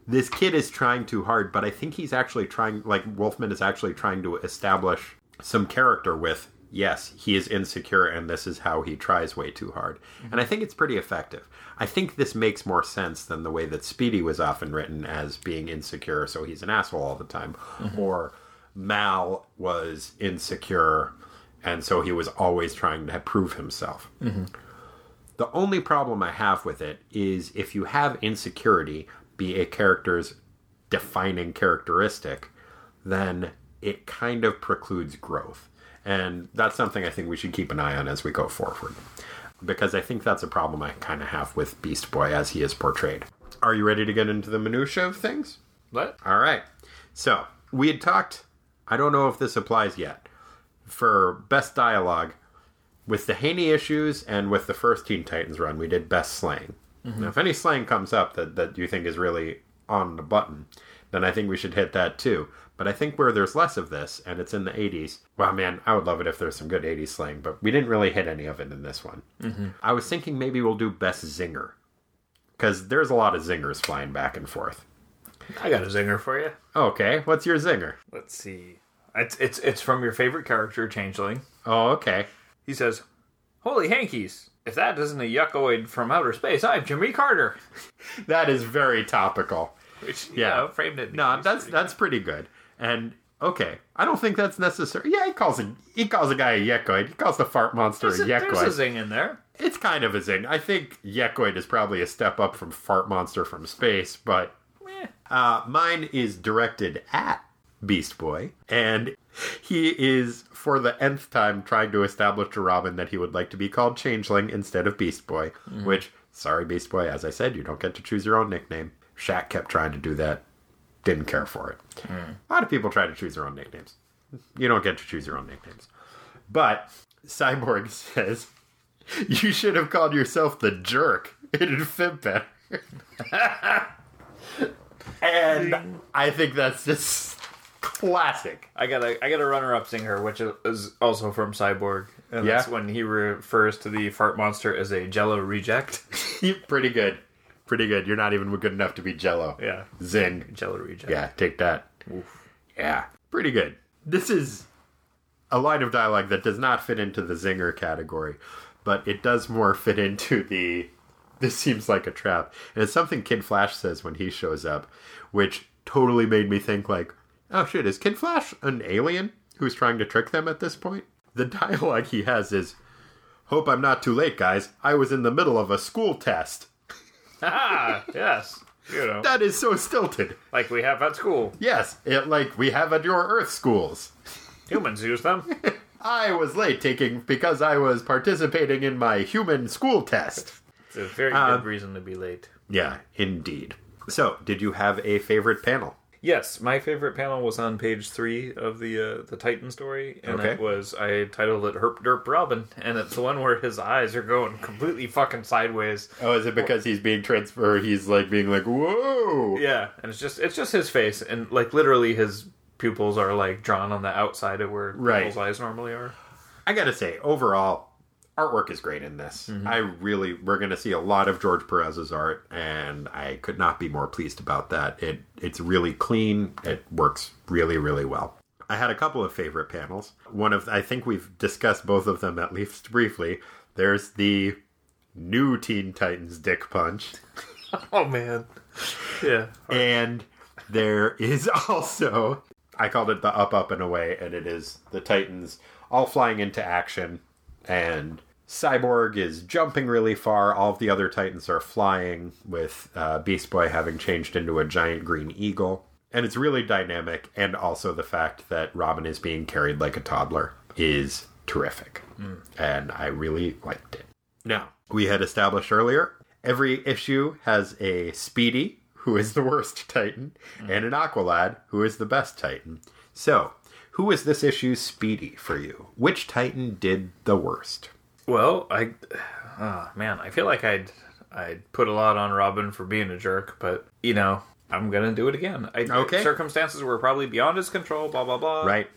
this kid is trying too hard, but I think he's actually trying. Like Wolfman is actually trying to establish some character with. Yes, he is insecure, and this is how he tries way too hard. Mm-hmm. And I think it's pretty effective. I think this makes more sense than the way that Speedy was often written as being insecure, so he's an asshole all the time, mm-hmm. or Mal was insecure, and so he was always trying to prove himself. Mm-hmm. The only problem I have with it is if you have insecurity be a character's defining characteristic, then it kind of precludes growth. And that's something I think we should keep an eye on as we go forward. Because I think that's a problem I kind of have with Beast Boy as he is portrayed. Are you ready to get into the minutiae of things? What? All right. So we had talked. I don't know if this applies yet for best dialogue with the Haney issues and with the first Teen Titans run. We did best slang. Mm-hmm. Now, if any slang comes up that that you think is really on the button, then I think we should hit that too. But I think where there's less of this and it's in the 80s, well, man, I would love it if there's some good 80s slang, but we didn't really hit any of it in this one. Mm-hmm. I was thinking maybe we'll do best zinger because there's a lot of zingers flying back and forth. I got a zinger for you. Okay, what's your zinger? Let's see. It's it's it's from your favorite character, Changeling. Oh, okay. He says, "Holy hankies! If that isn't a yuckoid from outer space, I'm Jimmy Carter." That is very topical. Which Yeah. yeah, framed it. No, that's that's pretty good. And okay, I don't think that's necessary. Yeah, he calls a he calls a guy a yekoid. He calls the fart monster there's a a, there's a yekoid. zing in there. It's kind of a zing. I think yekoid is probably a step up from fart monster from space, but Eh. uh, mine is directed at Beast Boy, and he is for the nth time trying to establish to Robin that he would like to be called Changeling instead of Beast Boy. Which, sorry, Beast Boy, as I said, you don't get to choose your own nickname. Shaq kept trying to do that, didn't care for it. A lot of people try to choose their own nicknames. You don't get to choose your own nicknames. But Cyborg says, You should have called yourself the jerk. It'd fit better. and I think that's just classic. I got a I got a runner up singer, which is also from Cyborg, and Yeah? that's when he refers to the fart monster as a Jello reject. Pretty good. Pretty good. You're not even good enough to be Jello. yeah, Zing. Jello reject. Yeah, take that. Yeah, pretty good. This is a line of dialogue that does not fit into the zinger category, but it does more fit into the this seems like a trap. And it's something Kid Flash says when he shows up, which totally made me think like, oh shit, is Kid Flash an alien who's trying to trick them at this point? The dialogue he has is Hope I'm not too late, guys. I was in the middle of a school test. Ah, yes. You know, That is so stilted. like we have at school. Yes, it like we have at your Earth schools. Humans use them. I was late taking because I was participating in my human school test. It's a very good reason to be late. Yeah, indeed. So, did you have a favorite panel? Yes, my favorite panel was on page three of the uh, the Titan story, and Okay. it was I titled it "Herp Derp Robin," and it's the one where his eyes are going completely fucking sideways. Oh, is it because he's being transferred? He's like being like, whoa. Yeah, and it's just it's just his face, and like literally his pupils are like drawn on the outside of where Right. people's eyes normally are. I gotta say, overall, artwork is great in this. Mm-hmm. I really, we're gonna see a lot of George Perez's art, and I could not be more pleased about that. It it's really clean. It works really, really well. I had a couple of favorite panels. One of, I think we've discussed both of them at least briefly. There's the new Teen Titans Dick Punch. Oh man, yeah. And there is also, I called it the up, up, and away, and it is the Titans all flying into action. And Cyborg is jumping really far. All of the other Titans are flying, with uh, Beast Boy having changed into a giant green eagle. And it's really dynamic, and also the fact that Robin is being carried like a toddler is terrific. And I really liked it. Now, we had established earlier every issue has a Speedy, who is the worst Titan, and an Aqualad, who is the best Titan. So, who is this issue's Speedy for you? Which Titan did the worst? Well, I, oh man, I feel like I'd I'd put a lot on Robin for being a jerk, but you know, I'm gonna do it again. I, Okay. Circumstances were probably beyond his control. Blah blah blah. Right?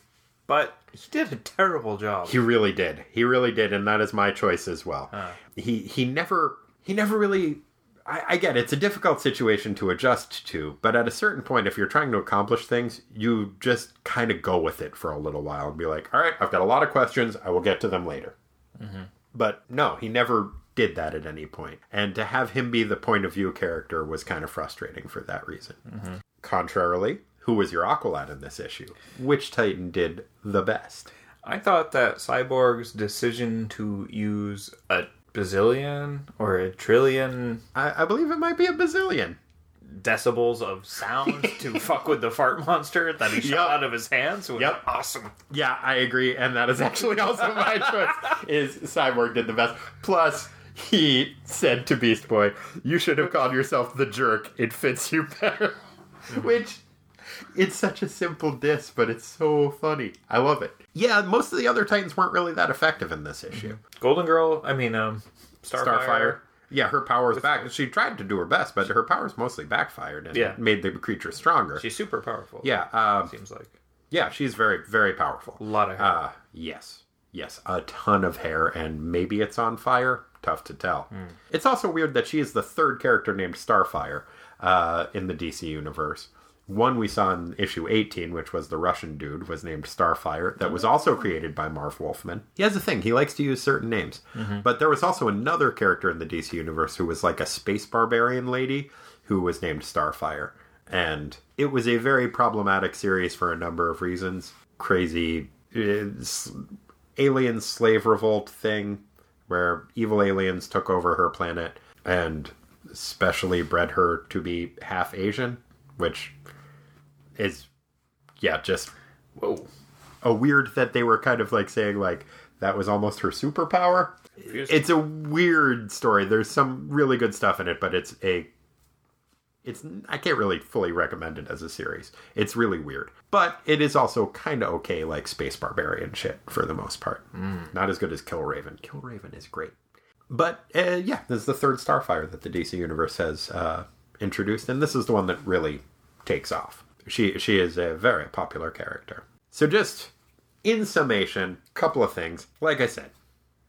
But he did a terrible job. He really did. He really did, and that is my choice as well. Ah. He he never he never really. I, I get it. it's a difficult situation to adjust to, but at a certain point, if you're trying to accomplish things, you just kind of go with it for a little while and be like, "All right, I've got a lot of questions. I will get to them later." Mm-hmm. But no, he never did that at any point. And to have him be the point of view character was kind of frustrating for that reason. Mm-hmm. Contrarily, who was your Aqualad in this issue? Which Titan did the best? I thought that Cyborg's decision to use a bazillion or a trillion I, I believe it might be a bazillion. Decibels of sound to fuck with the fart monster that he shot Yep. out of his hands was Yep. awesome. Yeah, I agree, and that is actually also my choice. Is Cyborg did the best. Plus, he said to Beast Boy, "You should have called yourself the jerk. It fits you better." Which, it's such a simple diss, but it's so funny. I love it. Yeah, most of the other Titans weren't really that effective in this issue. Golden Girl, I mean, um, Starfire. Starfire. Yeah, her power's back. She tried to do her best, but her powers mostly backfired and Yeah. made the creature stronger. She's super powerful. yeah, um, seems like yeah, she's very, very powerful. a lot of hair. Uh, yes. Yes. A ton of hair, and maybe it's on fire. Tough to tell. It's also weird that she is the third character named Starfire uh, in the DC universe. One we saw in issue 18, which was the Russian dude, was named Starfire. That was mm-hmm. also created by Marv Wolfman. He has a thing. He likes to use certain names. Mm-hmm. But there was also another character in the DC universe who was like a space barbarian lady who was named Starfire. And it was a very problematic series for a number of reasons. Crazy alien slave revolt thing where evil aliens took over her planet and specially bred her to be half Asian, which is, yeah, just Whoa. a weird that they were kind of like saying like that was almost her superpower. It's a weird story. There's some really good stuff in it, but it's a it's I can't really fully recommend it as a series. It's really weird. But it is also kind of okay like space barbarian shit for the most part. Not as good as Killraven. Kill Raven is great. But uh, yeah, this is the third Starfire that the DC universe has uh, introduced, and this is the one that really takes off. She she is a very popular character. So just in summation, couple of things. Like I said,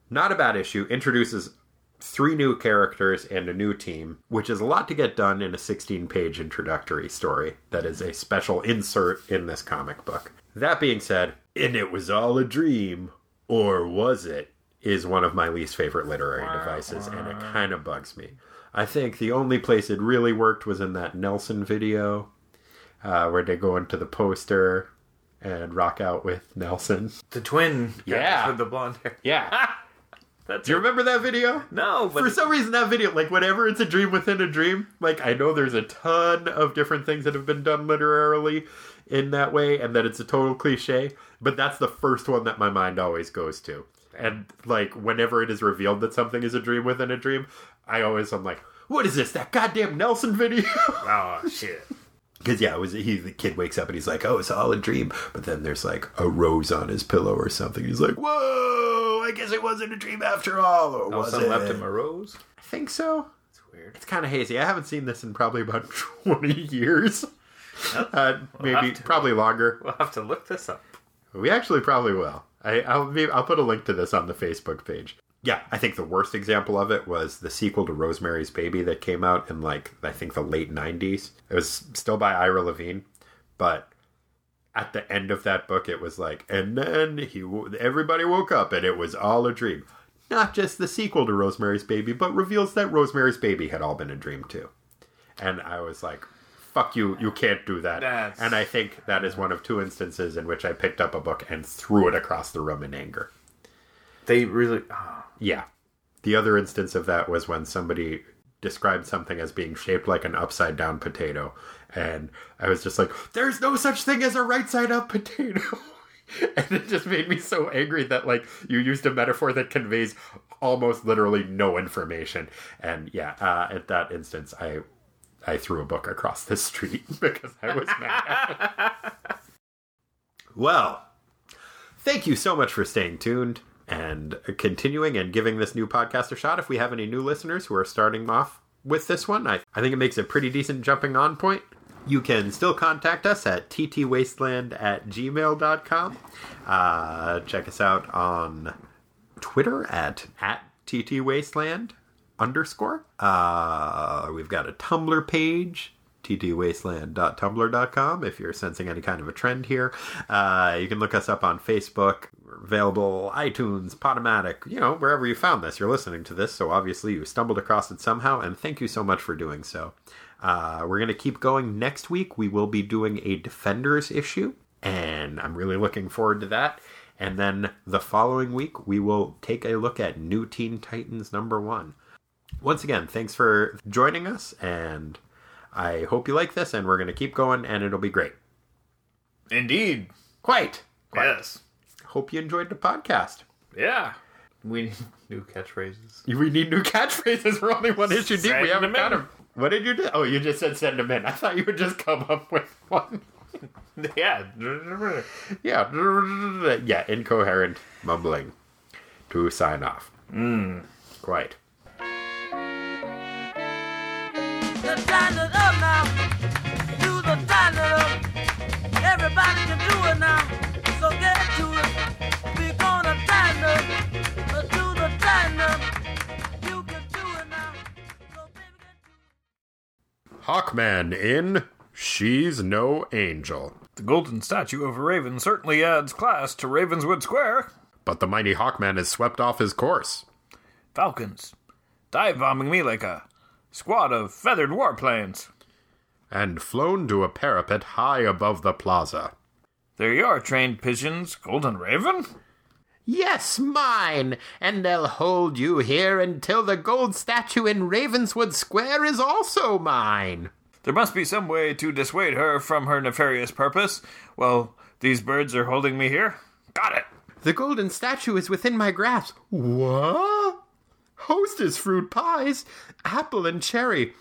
not a bad issue. Introduces three new characters and a new team, which is a lot to get done in a 16 page introductory story that is a special insert in this comic book. That being said, and it was all a dream, or was it? Is one of my least favorite literary devices, and it kind of bugs me. I think the only place it really worked was in that Nelson video, uh, where they go into the poster and rock out with Nelson. The twin. Yeah. With the blonde hair. Yeah. That's Do you remember that video? No, but For some reason, that video, like, whenever it's a dream within a dream, like, I know there's a ton of different things that have been done literarily in that way, and that it's a total cliche, but that's the first one that my mind always goes to. And, like, whenever it is revealed that something is a dream within a dream, I always am like, what is this, that goddamn Nelson video? oh shit. Because yeah, it was he. The kid wakes up and he's like, "Oh, it's all a dream." But then there's like a rose on his pillow or something. He's like, "Whoa! I guess it wasn't a dream after all." Or was Someone it? left him a rose. I think so. It's weird. It's kind of hazy. I haven't seen this in probably about twenty years. Uh, maybe to. probably longer. We'll have to look this up. We actually probably will. I, I'll maybe, I'll put a link to this on the Facebook page. Yeah, I think the worst example of it was the sequel to Rosemary's Baby that came out in like I think the late '90s. It was still by Ira Levine, but at the end of that book, it was like, and then he everybody woke up and it was all a dream. Not just the sequel to Rosemary's Baby, but reveals that Rosemary's Baby had all been a dream too. And I was like, fuck you, you can't do that. That's- And I think that is one of two instances in which I picked up a book and threw it across the room in anger. They really. Oh, Yeah. The other instance of that was when somebody described something as being shaped like an upside down potato. And I was just like, there's no such thing as a right side up potato. and it just made me so angry that, like, you used a metaphor that conveys almost literally no information. And yeah, uh, at that instance, I. I threw a book across the street because I was mad. well, thank you so much for staying tuned and continuing and giving this new podcast a shot. If we have any new listeners who are starting off with this one, I, I think it makes a pretty decent jumping on point. You can still contact us at ttwasteland at gmail.com. Uh, check us out on Twitter at, at ttwasteland underscore. Uh, we've got a Tumblr page, ttwasteland.tumblr.com if you're sensing any kind of a trend here. Uh, you can look us up on Facebook. We're available iTunes, Podomatic, you know, wherever you found this. You're listening to this, so obviously you stumbled across it somehow, and thank you so much for doing so. Uh, we're going to keep going next week. We will be doing a Defenders issue, and I'm really looking forward to that. And then the following week, we will take a look at New Teen Titans number one. Once again, thanks for joining us, and I hope you like this, and we're going to keep going, and it'll be great. indeed. Quite. Quite. Yes. Hope you enjoyed the podcast. Yeah. We need new catchphrases. We need new catchphrases. We're only one issue deep. Send We haven't them got them. What did you do? Oh, you just said send them in. I thought you would just come up with one. yeah. Yeah. Yeah, incoherent mumbling to sign off. Mm. Quite. The time up now. Do the time up. Everybody can do it now. Hawkman in She's No Angel. The golden statue of a raven certainly adds class to Ravenswood Square. But the mighty Hawkman is swept off his course. Falcons, dive bombing me like a squad of feathered warplanes. and flown to a parapet high above the plaza. There you are, trained pigeons, Golden Raven. Yes, mine, and they'll hold you here until the gold statue in Ravenswood Square is also mine. There must be some way to dissuade her from her nefarious purpose. Well, these birds are holding me here. Got it. The golden statue is within my grasp. What? Hostess fruit pies, apple and cherry,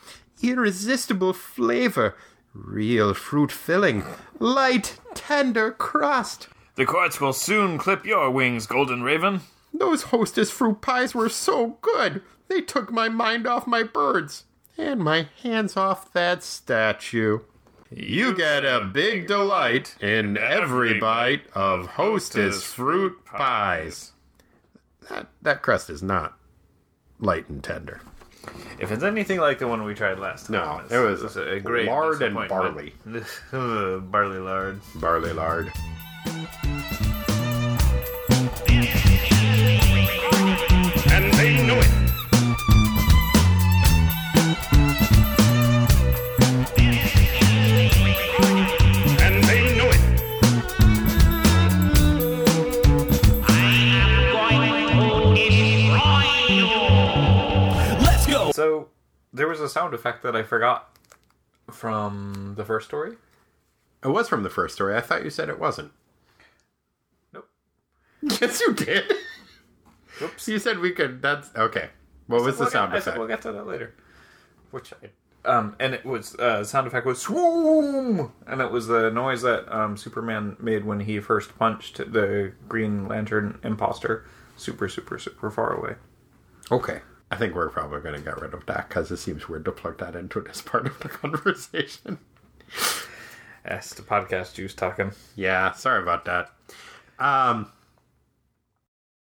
irresistible flavor, real fruit filling, light, tender crust. The courts will soon clip your wings, Golden Raven. Those hostess fruit pies were so good. They took my mind off my birds and my hands off that statue. You get a big delight in every bite of hostess fruit pies. That that crust is not light and tender. If it's anything like the one we tried last time, No, it was it's a great lard and. Ugh, barley lard. Barley lard. And they know it. And they know it. Let's go. So there was a sound effect that I forgot from the first story. It was from the first story. I thought you said it wasn't. Yes, you did. Oops. You said we could. That's okay. What was the We'll sound get, I effect? said we'll get to that later. Which I Um, and it was uh, sound effect was swoom, and it was the noise that um, Superman made when he first punched the Green Lantern imposter, super, super, super far away. Okay. I think we're probably going to get rid of that because it seems weird to plug that into this part of the conversation. That's the podcast juice talking. Yeah, sorry about that. Um,